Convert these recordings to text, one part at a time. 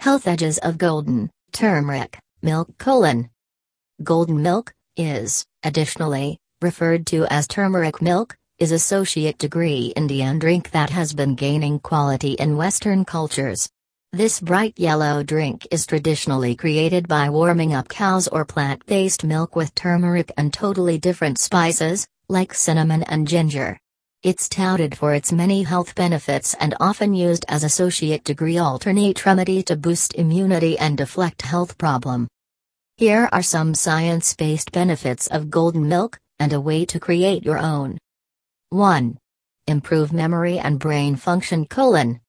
Health edges of golden, turmeric, milk colon. Golden milk is, additionally, referred to as turmeric milk, is associate degree Indian drink that has been gaining quality in Western cultures. This bright yellow drink is traditionally created by warming up cow's or plant-based milk with turmeric and totally different spices, like cinnamon and ginger. It's touted for its many health benefits and often used as associate degree alternate remedy to boost immunity and deflect health problem. Here are some science-based benefits of golden milk, and a way to create your own. 1. Improve memory and brain function colon.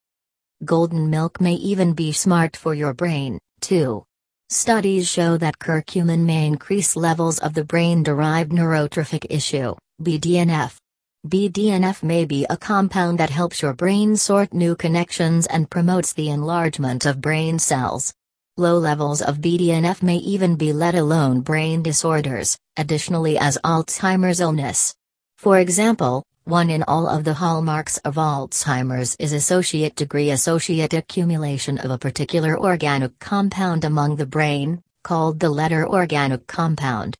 Golden milk may even be smart for your brain, too. Studies show that curcumin may increase levels of the brain-derived neurotrophic issue, BDNF. BDNF may be a compound that helps your brain sort new connections and promotes the enlargement of brain cells. Low levels of BDNF may even be let alone brain disorders, additionally as Alzheimer's illness. For example, one in all of the hallmarks of Alzheimer's is associate degree associate accumulation of a particular organic compound among the brain, called the letter organic compound.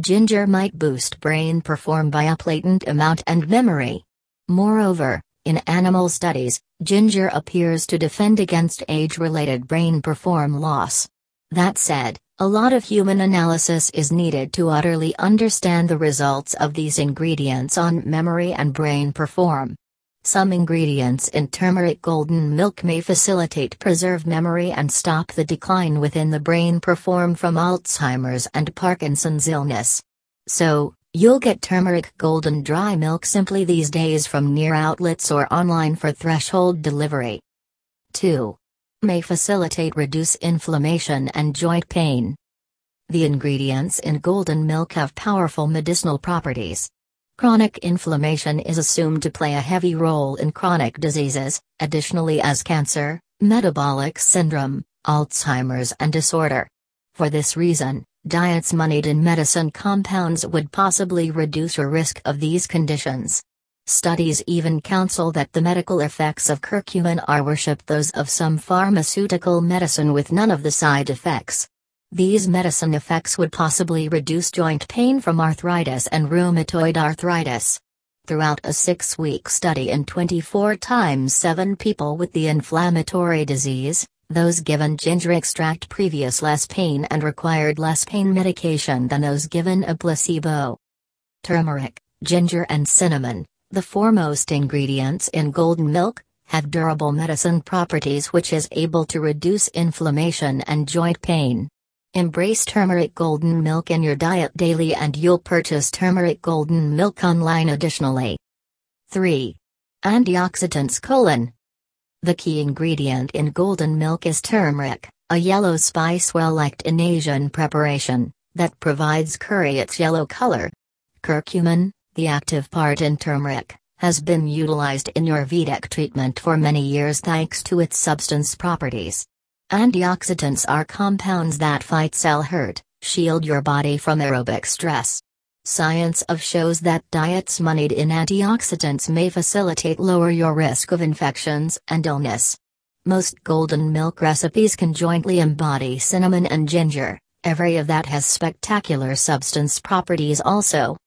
Ginger might boost brain perform by a latent amount and memory. Moreover, in animal studies, ginger appears to defend against age-related brain perform loss. That said, a lot of human analysis is needed to utterly understand the results of these ingredients on memory and brain perform. Some ingredients in turmeric golden milk may facilitate preserve memory and stop the decline within the brain perform from Alzheimer's and Parkinson's illness. So, you'll get turmeric golden dry milk simply these days from near outlets or online for threshold delivery. 2 may facilitate reduce inflammation and joint pain. The ingredients in golden milk have powerful medicinal properties. Chronic inflammation is assumed to play a heavy role in chronic diseases, additionally as cancer, metabolic syndrome, Alzheimer's and disorder. For this reason, diets moneyed in medicine compounds would possibly reduce your risk of these conditions. Studies even counsel that the medical effects of curcumin are worship those of some pharmaceutical medicine with none of the side effects. These medicine effects would possibly reduce joint pain from arthritis and rheumatoid arthritis. Throughout a six week study in 24 times 7 people with the inflammatory disease, those given ginger extract previous less pain and required less pain medication than those given a placebo. Turmeric, ginger, and cinnamon, the foremost ingredients in golden milk, have durable medicine properties which is able to reduce inflammation and joint pain. Embrace turmeric golden milk in your diet daily and you'll purchase turmeric golden milk online additionally. 3. Antioxidants colon. The key ingredient in golden milk is turmeric, a yellow spice well liked in Asian preparation, that provides curry its yellow color. Curcumin, the active part in turmeric, has been utilized in Ayurvedic treatment for many years thanks to its substance properties. Antioxidants are compounds that fight cell hurt, shield your body from aerobic stress. Science of shows that diets moneyed in antioxidants may facilitate lower your risk of infections and illness. Most golden milk recipes conjointly embody cinnamon and ginger, every of that has spectacular substance properties also.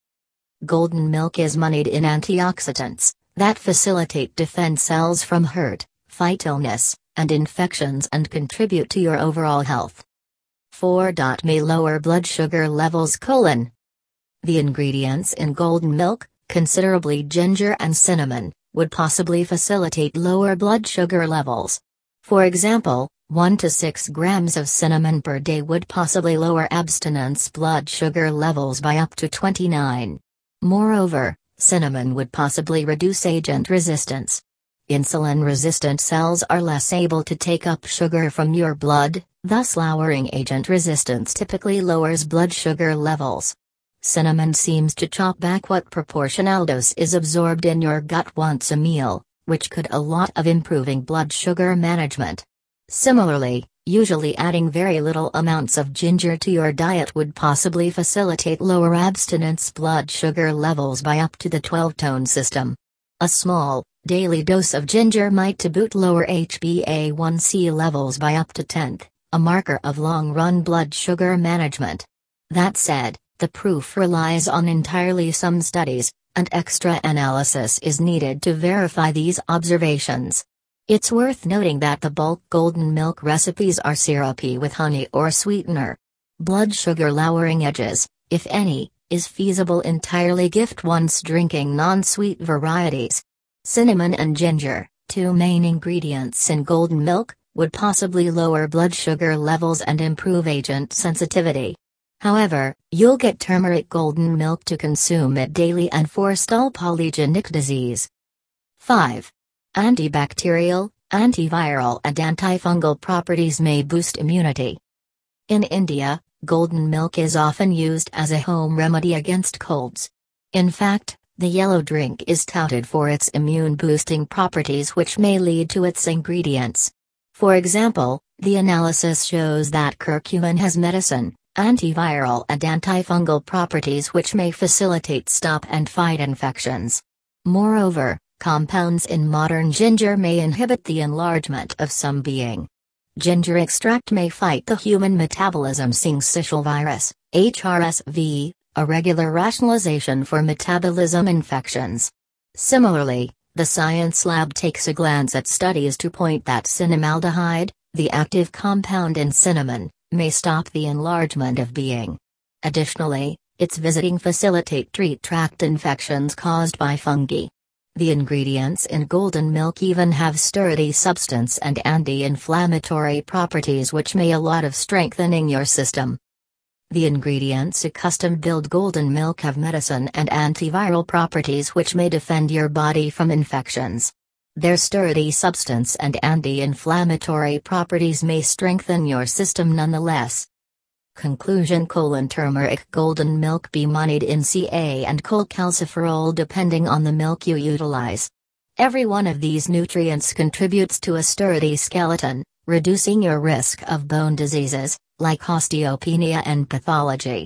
Golden milk is moneyed in antioxidants that facilitate defend cells from hurt, fight illness, and infections and contribute to your overall health. 4. May lower blood sugar levels colon. The ingredients in golden milk, considerably ginger and cinnamon, would possibly facilitate lower blood sugar levels. For example, 1 to 6 grams of cinnamon per day would possibly lower abstinence blood sugar levels by up to 29. Moreover, cinnamon would possibly reduce agent resistance. Insulin resistant cells are less able to take up sugar from your blood, thus lowering agent resistance typically lowers blood sugar levels. Cinnamon seems to chop back what proportional dose is absorbed in your gut once a meal, which could a lot of improving blood sugar management. Similarly, Usually adding very little amounts of ginger to your diet would possibly facilitate lower abstinence blood sugar levels by up to the 12-tone system. A small, Daily dose of ginger might to boot lower HbA1c levels by up to tenth, a marker of long-run blood sugar management. That said, the proof relies on entirely some studies, and extra analysis is needed to verify these observations. It's worth noting that the bulk golden milk recipes are syrupy with honey or sweetener. Blood sugar lowering edges, if any, is feasible entirely gift once drinking non-sweet varieties. Cinnamon and ginger, two main ingredients in golden milk, would possibly lower blood sugar levels and improve agent sensitivity. However, you'll get turmeric golden milk to consume it daily and forestall polygenic disease. 5. Antibacterial, antiviral and antifungal properties may boost immunity. In India, golden milk is often used as a home remedy against colds. In fact, the yellow drink is touted for its immune boosting properties which may lead to its ingredients. For example, the analysis shows that curcumin has medicine, antiviral and antifungal properties which may facilitate stop and fight infections. Moreover, compounds in modern ginger may inhibit the enlargement of some being. Ginger extract may fight the human metabolism syncytial virus, HRSV, a regular rationalization for metabolism infections. Similarly, the science lab takes a glance at studies to point that cinnamaldehyde, the active compound in cinnamon, may stop the enlargement of being. Additionally, its visiting facilitate treat tract infections caused by fungi. The ingredients in golden milk even have sturdy substance and anti-inflammatory properties which may a lot of strengthening your system. The ingredients a custom-built golden milk have medicine and antiviral properties which may defend your body from infections. Their sturdy substance and anti-inflammatory properties may strengthen your system nonetheless. Conclusion colon turmeric golden milk be moneyed in Ca and cholecalciferol depending on the milk you utilize. Every one of these nutrients contributes to a sturdy skeleton, reducing your risk of bone diseases, like osteopenia and pathology.